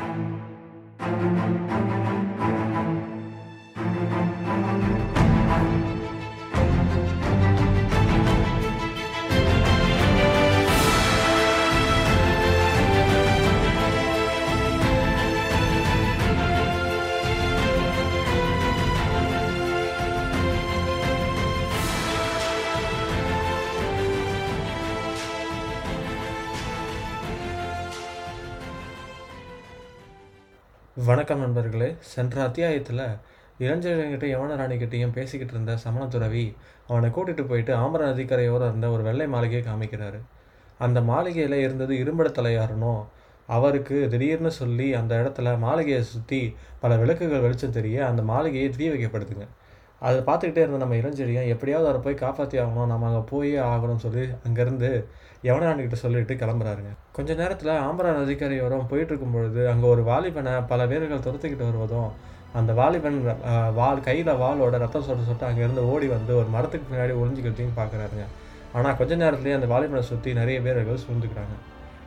Thank you. வணக்கம் நண்பர்களே. சென்ற அத்தியாயத்தில் இளஞ்செழியன்கிட்ட யவன ராணிக்கிட்டையும் பேசிக்கிட்டு இருந்த சமணத்துறவி அவனை கூட்டிகிட்டு போயிட்டு ஆம்பர நதிக்கரையோர இருந்த ஒரு வெள்ளை மாளிகையை காமிக்கிறாரு. அந்த மாளிகையில் இருந்தது இரும்பட தலையாரனும் அவருக்கு திடீர்னு சொல்லி அந்த இடத்துல மாளிகையை சுற்றி பல விளக்குகள் வெளிச்சம் தெரிய அந்த மாளிகையை தீ வைக்கப்படுதுங்க. அதை பார்த்துக்கிட்டே இருந்த நம்ம இளஞ்செழியன் எப்படியாவது அவரை போய் காப்பாற்றி ஆகணும் நம்ம அங்கே போயே ஆகணும்னு சொல்லி அங்கேருந்து யவனாண்டிகிட்ட சொல்லிட்டு கிளம்புறாருங்க. கொஞ்ச நேரத்தில் ஆம்பரா அதிகாரியோரம் போயிட்டு இருக்கும் பொழுது அங்கே ஒரு வாலிபனை பல வீரர்கள் துரத்துக்கிட்டு வருவதும் அந்த வாலிபன் வால் கையில் வாலோட ரத்தம் சொட்ட சொட்டு அங்கேருந்து ஓடி வந்து ஒரு மரத்துக்கு பின்னாடி ஒளிஞ்சுக்கிறதையும் பார்க்குறாருங்க. ஆனால் கொஞ்ச நேரத்துலேயே அந்த வாலிபனை சுற்றி நிறைய வீரர்கள் சூழ்ந்துக்கிறாங்க.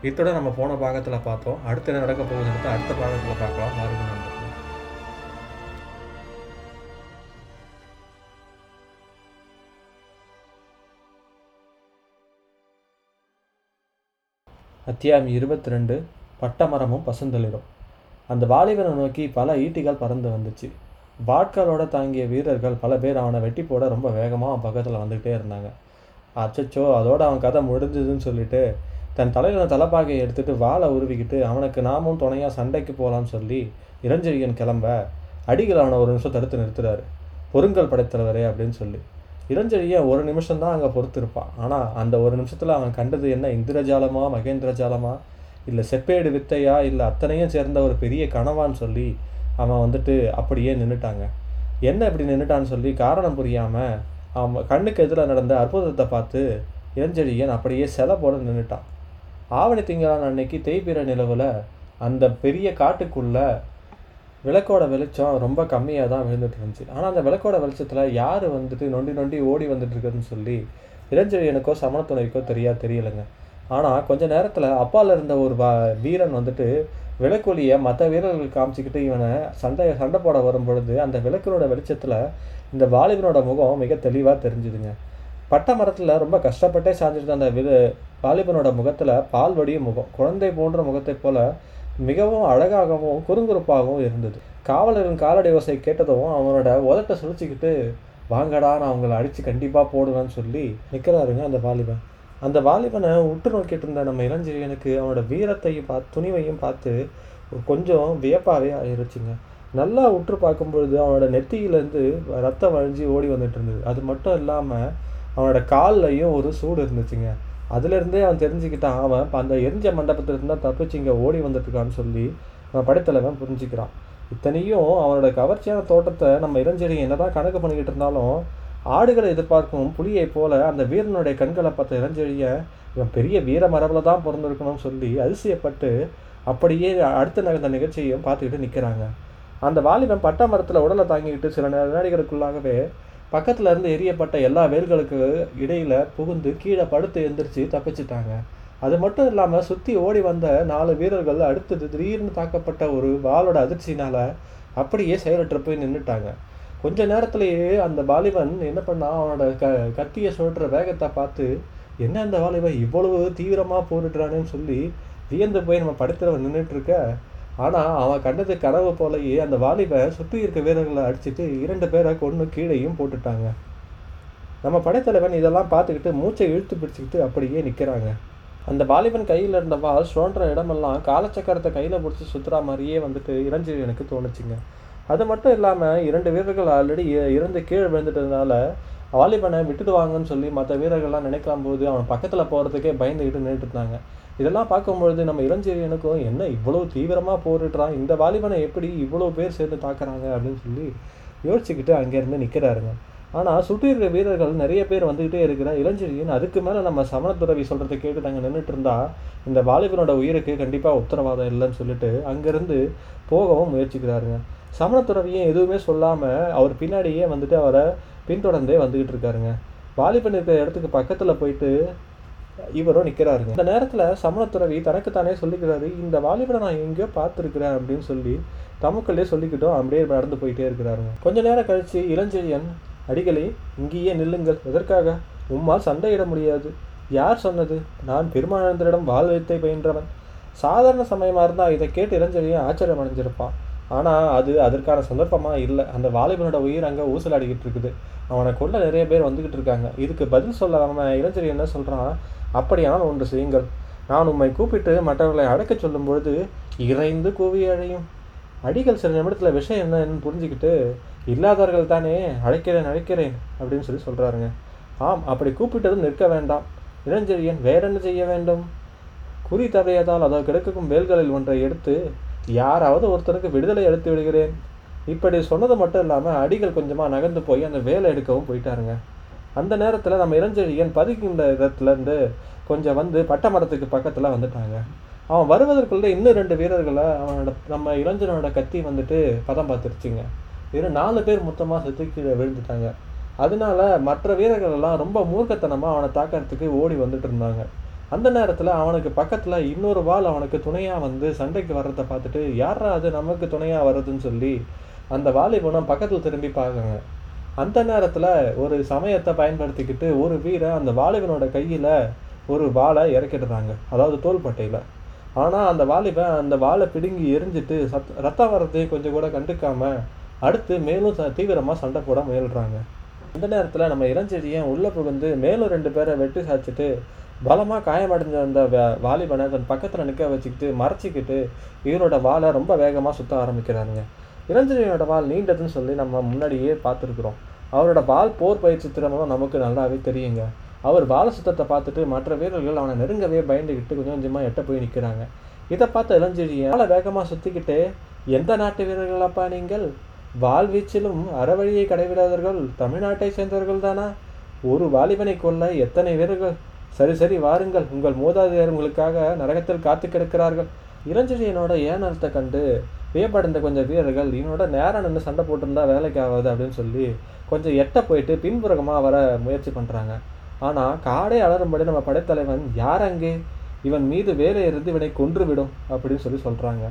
இத்தோட நம்ம போன பாகத்தில் பார்த்தோம். அடுத்து என்ன நடக்க போகுதுன்னு அடுத்த பாகத்தில் பார்க்கலாம். மறுபடியும் அத்தியாயம் இருபத்தி ரெண்டு பட்டமரமும் பசுந்தளிரும். அந்த வாலிபனை நோக்கி பல ஈட்டிகள் பறந்து வந்துச்சு. வாட்களோட தாங்கிய வீரர்கள் பல பேர் அவனை வெட்டி போட ரொம்ப வேகமாக அவன் பக்கத்தில் வந்துக்கிட்டே இருந்தாங்க. அச்சச்சோ அதோட அவன் கதை முடிஞ்சதுன்னு சொல்லிட்டு தன் தலையில் தலைப்பாகையை எடுத்துட்டு வாளை உருவிக்கிட்டு அவனுக்கு நாமும் துணையாக சண்டைக்கு போகலான்னு சொல்லி இளஞ்செழியன் கிளம்ப அடிகள் அவனை ஒரு நிமிஷம் தடுத்து நிறுத்துறாரு. பொருங்கல் படைத்தலைவரே அப்படின்னு சொல்லி. இளஞ்செழியன் ஒரு நிமிஷம் தான் அங்கே பொறுத்திருப்பான்? ஆனால் அந்த ஒரு நிமிஷத்தில் அவன் கண்டது என்ன? இந்திரஜாலமா மகேந்திரஜாலமா? இல்லை செப்பேடு வித்தையா? இல்லை அத்தனையும் சேர்ந்த ஒரு பெரிய கனவான்னு சொல்லி அவன் வந்துட்டு அப்படியே நின்றுட்டாங்க என்ன இப்படி நின்றுட்டான்னு சொல்லி காரணம் புரியாமல் அவன் கண்ணுக்கு எதிராக நடந்த அற்புதத்தை பார்த்து இளஞ்செழியன் அப்படியே செலை போட நின்றுட்டான் ஆவணி திங்களான அன்னைக்கு தேய்பிற நிலவில் அந்த பெரிய காட்டுக்குள்ளே விளக்கோட வெளிச்சம் ரொம்ப கம்மியாக தான் விழுந்துட்டு இருந்துச்சு. ஆனால் அந்த விளக்கோட வெளிச்சத்தில் யார் வந்துட்டு நொண்டி நொண்டி ஓடி வந்துட்டு இருக்குதுன்னு சொல்லி இளஞ்செழியனுக்கோ சமணத்துணைக்கோ தெரியா தெரியலைங்க. ஆனால் கொஞ்ச நேரத்தில் அப்பால இருந்த ஒரு வீரன் வந்துட்டு விளக்கொலியை மற்ற வீரர்களுக்கு காமிச்சிக்கிட்டு இவனை சண்டை சண்டை போட வரும் பொழுது அந்த விளக்கனோட வெளிச்சத்தில் இந்த வாலிபனோட முகம் மிக தெளிவாக தெரிஞ்சுதுங்க. பட்ட மரத்தில் ரொம்ப கஷ்டப்பட்டே சாஞ்சிருந்த அந்த வித வாலிபனோட முகத்தில் பால் வடியும் முகம் குழந்தை போன்ற முகத்தை போல் மிகவும் அழகாகவும் குறுங்குறுப்பாகவும் இருந்தது. காவலரின் காலடி ஓசை கேட்டதும் அவனோட உதட்டை சுழிச்சிக்கிட்டு வாங்கடா நான் அவங்கள அடித்து கண்டிப்பாக போடுவேன்னு சொல்லி நிற்கிறாருங்க அந்த வாலிபன். அந்த வாலிபனை உற்று நோக்கிட்டு இருந்த நம்ம இளஞ்செழியனுக்கு அவனோட வீரத்தையும் பார்த்து துணிவையும் பார்த்து கொஞ்சம் வியப்பாகவே ஆயிருச்சுங்க. நல்லா உற்று பார்க்கும்பொழுது அவனோட நெத்தியிலேருந்து ரத்தம் வழிஞ்சு ஓடி வந்துட்டு இருந்தது. அது மட்டும் இல்லாமல் அவனோட கால்லையும் ஒரு சூடு இருந்துச்சுங்க. அதுலேருந்தே அவன் தெரிஞ்சுக்கிட்டான். அவன் இப்ப அந்த எரிஞ்ச மண்டபத்தில் இருந்தால் தப்பிச்சு இங்கே ஓடி வந்துட்டுருக்கான்னு சொல்லி அவன் படைத்தலைவன் புரிஞ்சுக்கிறான். இத்தனையும் அவனோட கவர்ச்சியான தோட்டத்தை நம்ம இளஞ்செடி என்னதான் கணக்கு பண்ணிக்கிட்டு இருந்தாலும் ஆடுகளை எதிர்பார்க்கும் புலியை போல அந்த வீரனுடைய கண்களை பார்த்த இளஞ்செழிய இவன் பெரிய வீர மரபில் தான் பிறந்திருக்கணும்னு சொல்லி அதிசயப்பட்டு அப்படியே அடுத்த நகர்ந்த நிகழ்ச்சியையும் பார்த்துக்கிட்டு நிற்கிறாங்க அந்த வாலிபன் பட்டா மரத்தில் உடலை தாங்கிக்கிட்டு சில வினாடிகளுக்குள்ளாகவே பக்கத்தில் இருந்து எரியப்பட்ட எல்லா வேல்களுக்கு இடையில் புகுந்து கீழே படுத்து எந்திரிச்சு தப்பிச்சிட்டாங்க. அது மட்டும் இல்லாமல் சுற்றி ஓடி வந்த நாலு வீரர்கள் அடுத்தது திடீர்னு தாக்கப்பட்ட ஒரு வாளோட அதிர்ச்சினால் அப்படியே செயலற்று போய் நின்றுட்டாங்க கொஞ்ச நேரத்திலேயே அந்த வாலிபன் என்ன பண்ணான் அவனோட க கத்தியை சுழற்ற வேகத்தை பார்த்து என்ன அந்த வாலிபன் இவ்வளவு தீவிரமாக போரிடுறானேன்னு சொல்லி வியந்து போய் நம்ம படுத்துறவன் நின்றுட்டு இருக்க? ஆனால் அவன் கண்டது கனவு போலயே அந்த வாலிபன் சுற்றி இருக்க வீரர்களை அடிச்சிட்டு இரண்டு பேரை கொண்டு கீழேயும் போட்டுட்டாங்க. நம்ம படைத்தலைவன் இதெல்லாம் பார்த்துக்கிட்டு மூச்சை இழுத்து பிடிச்சிக்கிட்டு அப்படியே நிற்கிறாங்க அந்த வாலிபன் கையில் இருந்த வாள் சுழன்ற இடமெல்லாம் காலச்சக்கரத்தை கையில் பிடிச்சி சுற்றுறா மாதிரியே வந்துட்டு இறஞ்சி எனக்கு தோணுச்சுங்க. அது மட்டும் இல்லாமல் இரண்டு வீரர்கள் ஆல்ரெடி இறந்து கீழே விழுந்துட்டதுனால வாலிபனை விட்டுடுவாங்கன்னு சொல்லி மற்ற வீரர்கள்லாம் நினைக்கலாம் போது அவன் பக்கத்தில் போகிறதுக்கே பயந்துக்கிட்டு நின்றுட்டு இருந்தாங்க. இதெல்லாம் பார்க்கும்பொழுது நம்ம இளஞ்செழியனுக்கும் என்ன இவ்வளோ தீவிரமாக போரிடுறான் இந்த வாலிபனை எப்படி இவ்வளோ பேர் சேர்ந்து தாக்குறாங்க? அப்படின்னு சொல்லி யோசிச்சுக்கிட்டு அங்கேருந்து நிற்கிறாருங்க ஆனால் சுற்றி இருக்கிற வீரர்கள் நிறைய பேர் வந்துக்கிட்டே இருக்கிற இளஞ்செழியன் அதுக்கு மேலே நம்ம சமணத்துறவி சொல்கிறத கேட்டு நாங்கள் நின்றுட்டு இருந்தா இந்த வாலிபனோட உயிருக்கு கண்டிப்பாக உத்தரவாதம் இல்லைன்னு சொல்லிட்டு அங்கேருந்து போகவும் முயற்சிக்கிறாருங்க. சமணத்துறவியும் எதுவுமே சொல்லாமல் அவர் பின்னாடியே வந்துட்டு அவரை பின்தொடர்ந்தே வந்துக்கிட்டு இருக்காருங்க. வாலிபன் இருக்கிற இடத்துக்கு பக்கத்தில் போயிட்டு இவரும் நிற்கிறாருங்க இந்த நேரத்தில் சமணத்துறவி தனக்குத்தானே சொல்லிக்கிறாரு இந்த வாலிபரை நான் எங்கேயோ பார்த்துருக்குறேன் அப்படின்னு சொல்லி தமக்குள்ளே சொல்லிக்கிட்டோம் அப்படியே நடந்து போயிட்டே இருக்கிறாருங்க. கொஞ்ச நேரம் கழிச்சு இளஞ்செழியன் அடிகளே இங்கேயே நில்லுங்கள். எதற்காக? உம்மால் சண்டையிட முடியாது. யார் சொன்னது? நான் பெருமானந்தரிடம் வாழ்வித்தை பயின்றவன். சாதாரண சமயமாக இருந்தால் இதை கேட்டு இளஞ்செழியன் ஆச்சரியம் அடைஞ்சிருப்பான் ஆனால் அது அதற்கான சந்தர்ப்பமாக இல்லை. அந்த வாலிபனோட உயிர் அங்கே ஊசலாடிக்கிட்டு இருக்குது. அவனை கொள்ள நிறைய பேர் வந்துக்கிட்டு இருக்காங்க. இதுக்கு பதில் சொல்ல அவன் என்ன சொல்கிறான் அப்படியானால் ஒன்று செய்யுங்கள். நான் உம்மை கூப்பிட்டு மற்றவர்களை அடக்கச் சொல்லும் பொழுது இறைந்து கூவி அழையும். அடிகள் சில நிமிடத்தில் விஷயம் என்னன்னு புரிஞ்சுக்கிட்டு இல்லாதவர்கள் தானே அழைக்கிறேன் அழைக்கிறேன் அப்படின்னு சொல்லி சொல்கிறாருங்க ஆம் அப்படி கூப்பிட்டதும் நிற்க வேண்டாம். இளஞ்செழியன் வேற என்ன செய்ய வேண்டும்? குறி தவறியதால் அதோ கிடக்கும் வேல்களில் ஒன்றை எடுத்து யாராவது ஒருத்தருக்கு விடுதலை எடுத்து விடுகிறேன். இப்படி சொன்னது மட்டும் இல்லாமல் அடிகள் கொஞ்சமாக நகர்ந்து போய் அந்த வேலை எடுக்கவும் போயிட்டாருங்க. அந்த நேரத்தில் நம்ம இளஞ்செழியன் பதுக்கின்ற இடத்துலேருந்து கொஞ்சம் வந்து பட்டை மரத்துக்கு பக்கத்தில் வந்துட்டாங்க. அவன் வருவதற்குள்ளே இன்னும் ரெண்டு வீரர்களை அவனோட நம்ம இளைஞனோட கத்தி வந்துட்டு பதம் பார்த்துருச்சுங்க. இது நாலு பேர் மொத்தமாக செத்து கீழே விழுந்துட்டாங்க. அதனால மற்ற வீரர்கள் எல்லாம் ரொம்ப மூர்க்கத்தனமாக அவனை தாக்கிறதுக்கு ஓடி வந்துட்டு இருந்தாங்க. அந்த நேரத்தில் அவனுக்கு பக்கத்தில் இன்னொரு வாள் அவனுக்கு துணையாக வந்து சண்டைக்கு வர்றதை பார்த்துட்டு யாரா அது? நமக்கு துணையாக வர்றதுன்னு சொல்லி அந்த வாலிபனம் பக்கத்தில் திரும்பி பார்க்குங்க அந்த நேரத்தில் ஒரு சமயத்தை பயன்படுத்திக்கிட்டு ஒரு வீரன் அந்த வாலிபனோட கையில் ஒரு வாழை இறக்கிடுறாங்க. அதாவது தோள்பட்டையில் ஆனால் அந்த வாலிபன் அந்த வாழை பிடுங்கி எரிஞ்சிட்டு சத் ரத்தம் வர்றதையும் கொஞ்சம் கூட கண்டுக்காமல் அடுத்து மேலும் ச தீவிரமாக சண்டை போட முயல்கிறாங்க அந்த நேரத்தில் நம்ம இளஞ்செடியன் உள்ளே புகுந்து மேலும் ரெண்டு பேரை வெட்டி சாய்ச்சிட்டு பலமாக காயமடைஞ்ச அந்த வ- வாலிபனை தன் பக்கத்தில் நிற்க வச்சுக்கிட்டு மறைச்சிக்கிட்டு இவரோட வாளை ரொம்ப வேகமாக சுற்ற ஆரம்பிக்கிறாருங்க. இளஞ்செழியனோட வாள் நீண்டதுன்னு சொல்லி நம்ம முன்னாடியே பார்த்துருக்குறோம். அவரோட வாள் போர் பயிற்சி திறமும் நமக்கு நல்லாவே தெரியுங்க. அவர் வால சுத்தத்தை பார்த்துட்டு மற்ற வீரர்கள் அவனை நெருங்கவே பயந்துக்கிட்டு கொஞ்சம் கொஞ்சமாக எட்ட போய் நிற்கிறாங்க இதை பார்த்த இளஞ்செழியன் வாழை வேகமாக சுற்றிக்கிட்டு எந்த நாட்டு வீரர்களப்பா நீங்கள்? வாள் வீச்சிலும் அறவழியை கடைவிடாதவர்கள் தமிழ்நாட்டை சேர்ந்தவர்கள் தானா ஒரு வாலிபனை கொல்ல எத்தனை வீரர்கள் சரி சரி வாருங்கள். உங்கள் மூதாதையர் உங்களுக்காக நரகத்தில் காத்து கிடக்கிறார்கள். இளஞ்செழியனோட ஏனத்தை கண்டு வியப்படைந்த கொஞ்சம் வீரர்கள் இவனோட நேரம் நின்று சண்டை போட்டிருந்தா வேலைக்கு ஆகாது அப்படின்னு சொல்லி கொஞ்சம் எட்ட போயிட்டு பின்புறகமாக வர முயற்சி பண்ணுறாங்க ஆனால் காடே அலறும்படி நம்ம படைத்தலைவன் யார் அங்கே? இவன் மீது வேலை இருந்து இவனை கொன்றுவிடும் அப்படின்னு சொல்லி சொல்கிறாங்க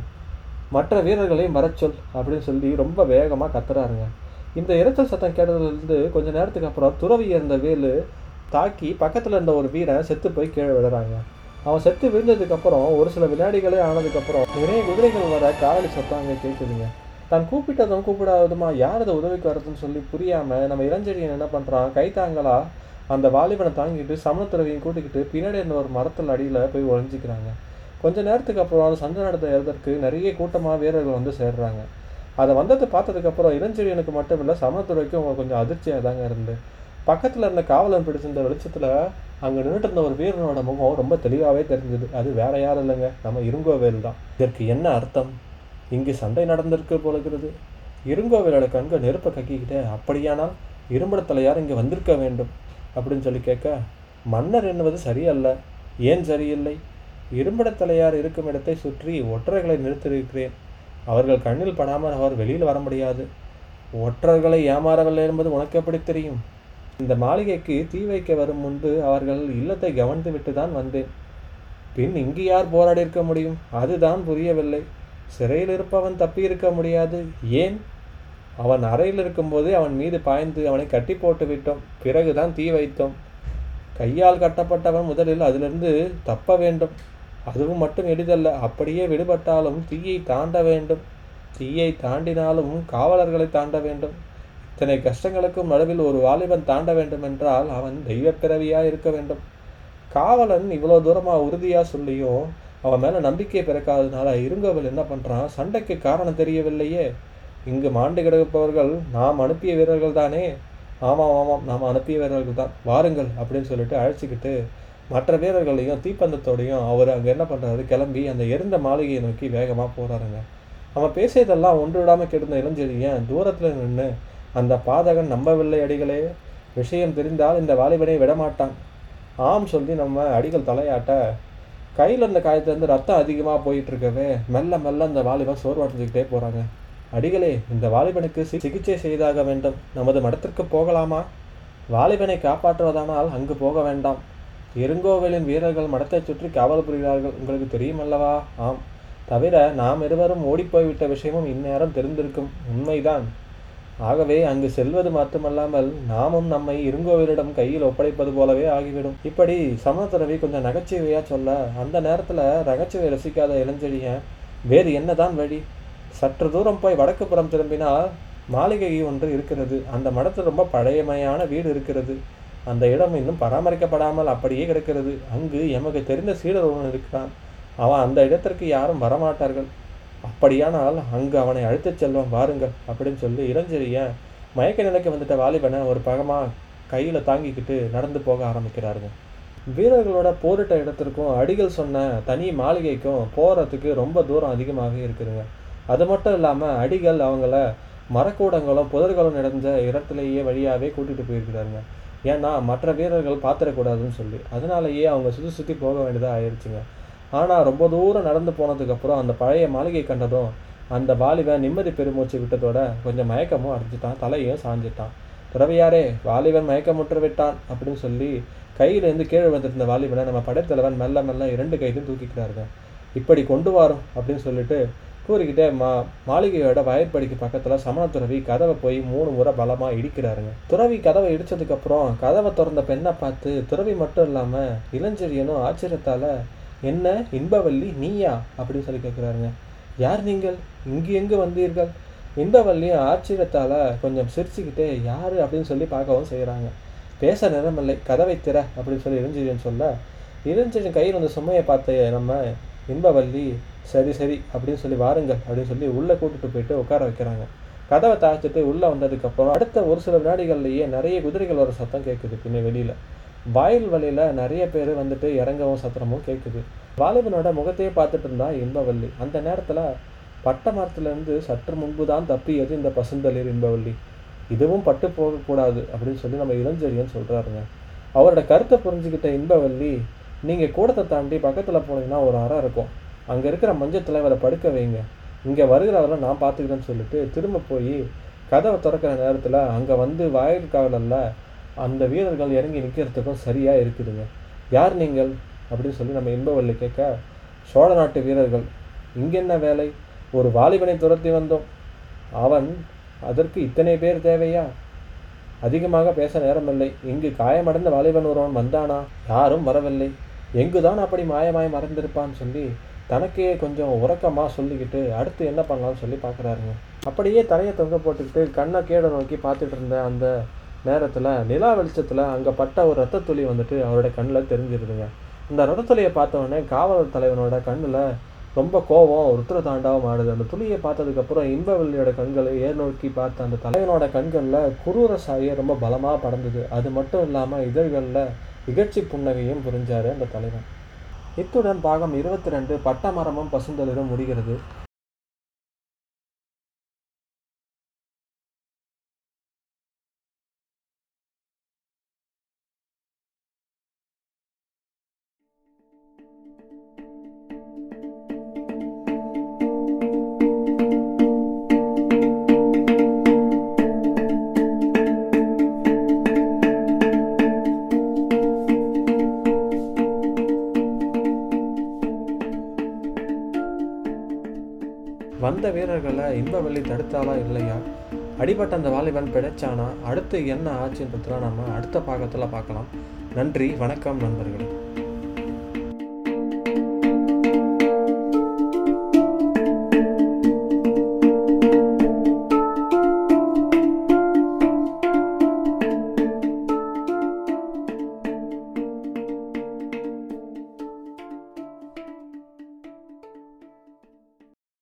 மற்ற வீரர்களையும் மறைச்சொல் அப்படின்னு சொல்லி ரொம்ப வேகமாக கத்துறாருங்க. இந்த இரைச்சல் சத்தம் கேட்டதுலேருந்து கொஞ்ச நேரத்துக்கு அப்புறம் துறவி இருந்த வேலு தாக்கி பக்கத்தில் இருந்த ஒரு வீரன் செத்து போய் கீழே விழுறாங்க. அவன் செத்து விழுந்ததுக்கப்புறம் ஒரு சில வினாடிகளே ஆனதுக்கப்புறம் நிறைய குதிரைகள் வர காவலி சத்தம் அங்கே கேட்குதுங்க தான் கூப்பிட்டதும் கூப்பிடாததுமா யார் அதை உதவிக்கு வரதுன்னு சொல்லி புரியாமல் நம்ம இளஞ்செடியன் என்ன பண்ணுறான் கைத்தாங்களா அந்த வாலிபனை தாங்கிட்டு சமணத்துறவையும் கூட்டிக்கிட்டு பின்னாடி இருந்த ஒரு மரத்தில் அடியில் போய் ஒழிஞ்சிக்கிறாங்க கொஞ்ச நேரத்துக்கு அப்புறம் அந்த சண்டை நடத்த எழுதற்கு நிறைய கூட்டமாக வீரர்கள் வந்து சேர்றாங்க. அதை வந்ததை பார்த்ததுக்கப்புறம் இளஞ்செழியனுக்கு மட்டும் இல்லை சமணத்துறைக்கும் கொஞ்சம் அதிர்ச்சியாக தாங்க இருந்து. பக்கத்தில் இருந்த காவலன் பிடிச்சிருந்த வெளிச்சத்தில் அங்கே நின்றுட்டு இருந்த ஒரு வீரனோட முகம் ரொம்ப தெளிவாகவே தெரிஞ்சது. அது வேற யாரும் இல்லைங்க? நம்ம இருங்கோவேல் தான். இதற்கு என்ன அர்த்தம்? இங்கு சண்டை நடந்திருக்கு போலுகிறது இருங்கோவேலோட கண்கள் நெருப்பை கக்கிக்கிட்டே அப்படியானால் இரும்படத்தலையார் இங்கே வந்திருக்க வேண்டும்? அப்படின்னு சொல்லி கேட்க மன்னர் என்பது சரியல்ல. ஏன் சரியில்லை? இரும்படத்தலையார் இருக்கும் இடத்தை சுற்றி ஒற்றர்களை நிறுத்தியிருக்கிறேன். அவர்கள் கண்ணில் படாமல் அவர் வெளியில் வர முடியாது. ஒற்றர்களை ஏமாறவில்லை என்பது உனக்கு எப்படி தெரியும்? இந்த மாளிகைக்கு தீ வைக்க வரும் முன்பு அவர்கள் இல்லத்தை கவனித்துவிட்டு தான் வந்தேன். பின் இங்கு யார் போராடி இருக்க முடியும்? அதுதான் புரியவில்லை. சிறையில் இருப்பவன் தப்பி இருக்க முடியாது. ஏன்? அவன் அறையில் இருக்கும்போது அவன் மீது பாய்ந்து அவனை கட்டி போட்டு விட்டோம். பிறகுதான் தீ வைத்தோம். கையால் கட்டப்பட்டவன் முதலில் அதிலிருந்து தப்ப வேண்டும். அதுவும் மட்டும் எளிதல்ல. அப்படியே விடுபட்டாலும் தீயை தாண்ட வேண்டும். தீயை தாண்டினாலும் காவலர்களை தாண்ட வேண்டும். இத்தனை கஷ்டங்களுக்கும் நடுவில் ஒரு வாலிபன் தாண்ட வேண்டும் என்றால் அவன் தெய்வப்பிறவியாக இருக்க வேண்டும். காவலன் இவ்வளோ தூரமாக உறுதியாக சொல்லியும் அவன் மேலே நம்பிக்கை பிறக்காததுனால இருங்கவள் என்ன பண்ணுறான் சண்டைக்கு காரணம் தெரியவில்லையே. இங்கு மாண்டு கிடப்பவர்கள் நாம் அனுப்பிய வீரர்கள் தானே? ஆமாம் ஆமாம் நாம் அனுப்பிய வீரர்கள் தான். வாருங்கள் அப்படின்னு சொல்லிட்டு அழைச்சிக்கிட்டு மற்ற வீரர்களையும் தீப்பந்தத்தோடையும் அவர் அங்கே என்ன பண்ணுறாரு கிளம்பி அந்த எரிந்த மாளிகையை நோக்கி வேகமாக போகிறாருங்க அவன் பேசியதெல்லாம் ஒன்று விடாமல் கெடுந்த இளஞ்செழியன் தூரத்தில் நின்று அந்த பாதகன் நம்பவில்லை அடிகளே. விஷயம் தெரிந்தால் இந்த வாலிபனை விடமாட்டான். ஆம் சொல்லி நம்ம அடிகள் தலையாட்ட கையில் இருந்த காயத்துலேருந்து ரத்தம் அதிகமாக போயிட்டு இருக்கவே மெல்ல மெல்ல அந்த வாலிபன் சோர்வடைஞ்சுக்கிட்டே போகிறாங்க அடிகளே இந்த வாலிபனுக்கு சிகிச்சை செய்தாக வேண்டும். நமது மடத்திற்கு போகலாமா? வாலிபனை காப்பாற்றுவதானால் அங்கு போக வேண்டாம். இருங்கோவிலின் வீரர்கள் மடத்தை சுற்றி காவல் புரிகிறார்கள். உங்களுக்கு தெரியுமல்லவா? ஆம். தவிர நாம் இருவரும் ஓடிப்போய்விட்ட விஷயமும் இந்நேரம் தெரிந்திருக்கும். உண்மைதான். ஆகவே அங்கு செல்வது மட்டுமல்லாமல் நாமும் நம்மை இருங்கோவிலிடம் கையில் ஒப்படைப்பது போலவே ஆகிவிடும். இப்படி சமணத்துறவி கொஞ்சம் நகைச்சுவையா சொல்ல அந்த நேரத்துல நகைச்சுவை ரசிக்காத இளஞ்செழியன் வேறு என்னதான் வழி? சற்று தூரம் போய் வடக்கு புறம் திரும்பினால் மாளிகை ஒன்று இருக்கிறது. அந்த மடத்தில் ரொம்ப பழையமையான வீடு இருக்கிறது. அந்த இடம் இன்னும் பராமரிக்கப்படாமல் அப்படியே கிடக்கிறது. அங்கு எமக்கு தெரிந்த சீடர் ஒருவன் இருக்கிறான். அவன் அந்த இடத்திற்கு யாரும் வரமாட்டார்கள். அப்படியானால் அங்கு அவனை அழைத்துச் செல்வோம் வாருங்கள் அப்படின்னு சொல்லி இளஞ்செழியன் மயக்க நிலைக்கு வந்துட்ட வாலிபனை ஒரு பகமாக கையில் தாங்கிக்கிட்டு நடந்து போக ஆரம்பிக்கிறாருங்க. வீரர்களோட போரிட்ட இடத்திற்கும் அடிகள் சொன்ன தனி மாளிகைக்கும் போகிறதுக்கு ரொம்ப தூரம் அதிகமாக இருக்குதுங்க. அது மட்டும் இல்லாமல் அடிகள் அவங்கள மரக்கூடங்களும் புதர்களும் நிறைஞ்ச இடத்துலையே வழியாகவே கூட்டிகிட்டு போயிருக்கிறாருங்க. ஏன்னா மற்ற வீரர்கள் பார்த்துடக்கூடாதுன்னு சொல்லி. அதனாலேயே அவங்க சுற்றி சுற்றி போக வேண்டியதாக ஆயிடுச்சுங்க ஆனால் ரொம்ப தூரம் நடந்து போனதுக்கப்புறம் அந்த பழைய மாளிகை கண்டதும் அந்த வாலிபன் நிம்மதி பெருமூச்சு விட்டதோட கொஞ்சம் மயக்கமும் அடைஞ்சிட்டான் தலையும் சாஞ்சிட்டான். துறவியாரே வாலிபன் மயக்கமுற்று விட்டான் அப்படின்னு சொல்லி கையிலேருந்து கீழே விழுந்துருந்த வாலிபனை நம்ம படைத்தலைவன் மெல்ல மெல்ல இரண்டு கைதும் தூக்கிக்கிறாருங்க. இப்படி கொண்டு வரும் அப்படின்னு சொல்லிட்டு கூறிக்கிட்டே மா மாளிகையோட வயற்படிக்கு பக்கத்தில் சமண துறவி கதவை போய் மூணு முறை பலமாக இடிக்கிறாருங்க. துறவி கதவை இடிச்சதுக்கப்புறம் கதவை திறந்த பெண்ணை பார்த்து துறவி மட்டும் இல்லாமல் இளஞ்செழியனும் ஆச்சரியத்தால் என்ன இன்பவல்லி நீயா? அப்படின்னு சொல்லி கேட்குறாருங்க யார் நீங்கள்? இங்கு எங்கு வந்தீர்கள்? இன்பவல்லியும் ஆச்சரியத்தால் கொஞ்சம் சிரிச்சுக்கிட்டே யார் அப்படின்னு சொல்லி பார்க்கவும் செய்கிறாங்க பேச நிறமில்லை கதவை திற அப்படின்னு சொல்லி இளஞ்செழியன் சொல்ல இளஞ்செழியன் கையில் வந்து சுமையை பார்த்த நம்ம இன்பவல்லி சரி சரி அப்படின்னு சொல்லி வாருங்கள் அப்படின்னு சொல்லி உள்ளே கூட்டிட்டு போயிட்டு உட்கார வைக்கிறாங்க. கதவை தாழ்த்துட்டு உள்ளே வந்ததுக்கப்புறம் அடுத்த ஒரு சில வினாடிகள்லேயே நிறைய குதிரைகள் வர சத்தம் கேட்குது பின்ன வெளியில். வாயில் வழியில் நிறைய பேர் வந்துட்டு இறங்கவும் சத்திரமும் கேட்குது வாலிபனோட முகத்தையே பார்த்துட்டு இருந்தா இன்பவல்லி அந்த நேரத்தில் பட்ட மரத்துலேருந்து சற்று முன்பு தான் தப்பியது இந்த பசுந்தளிர் இன்பவல்லி இதுவும் பட்டு போகக்கூடாது அப்படின்னு சொல்லி நம்ம இளஞ்செழியன் சொல்கிறாருங்க அவரோட கருத்தை புரிஞ்சுக்கிட்ட இன்பவல்லி நீங்கள் கூடத்தை தாண்டி பக்கத்தில் போனீங்கன்னா ஒரு அறை இருக்கும். அங்கே இருக்கிற மஞ்சத்தில் இவரை படுக்க வைங்க. இங்கே வருகிறவரை நான் பார்த்துக்கிறேன்னு சொல்லிட்டு திரும்ப போய் கதவை திறக்கிற நேரத்தில் அங்கே வந்து வாயிற்காவலில் அந்த வீரர்கள் இறங்கி நிற்கிறதுக்கும் சரியாக இருக்குதுங்க. யார் நீங்கள்? அப்படின்னு சொல்லி நம்ம இன்பவள்ளி கேட்க சோழ நாட்டு வீரர்கள் இங்கே என்ன வேலை? ஒரு வாலிபனை துரத்தி வந்தோம். அவன் அதற்கு இத்தனை பேர் தேவையா? அதிகமாக பேச நேரமில்லை. இங்கு காயமடைந்த வாலிபன் ஒருவன் வந்தானா? யாரும் வரவில்லை. எங்குதான் அப்படி மாயமாய் மறந்திருப்பான்னு சொல்லி தனக்கே கொஞ்சம் உறக்கமாக சொல்லிக்கிட்டு அடுத்து என்ன பண்ணலாம்னு சொல்லி பார்க்குறாருங்க. அப்படியே தலையை தொங்க போட்டுக்கிட்டு கண்ணை கேட நோக்கி பார்த்துட்டு இருந்த அந்த நேரத்தில் நிலா வெளிச்சத்தில் அங்கே பட்ட ஒரு ரத்த துளி வந்துட்டு அவரோட கண்ணில் தெரிஞ்சிருதுங்க. இந்த ரத்த துளியை காவலர் தலைவனோட கண்ணில் ரொம்ப கோபம் ருத்ர தாண்டாவும் ஆடுது. அந்த துளியை பார்த்ததுக்கப்புறம் இன்பவெளியோட கண்களை ஏர் நோக்கி பார்த்த அந்த தலைவனோட கண்களில் குரூர சாயை ரொம்ப பலமாக படர்ந்தது. அது மட்டும் இல்லாமல் இதழ்களில் இகழ்ச்சி புன்னகையும் புரிஞ்சார் அந்த தலைவன். இத்துடன் பாகம் இருபத்தி ரெண்டு பட்டமரமும் பசுந்தளிரும் முடிகிறது. வந்த வீரர்களை இன்பவள்ளி இல்லையா? அடிபட்ட அந்த வாலிபன் பிழைச்சானா? அடுத்து என்ன ஆச்சுன்றதுலாம் நம்ம அடுத்த பாகத்தில் பார்க்கலாம். நன்றி வணக்கம் நண்பர்களே.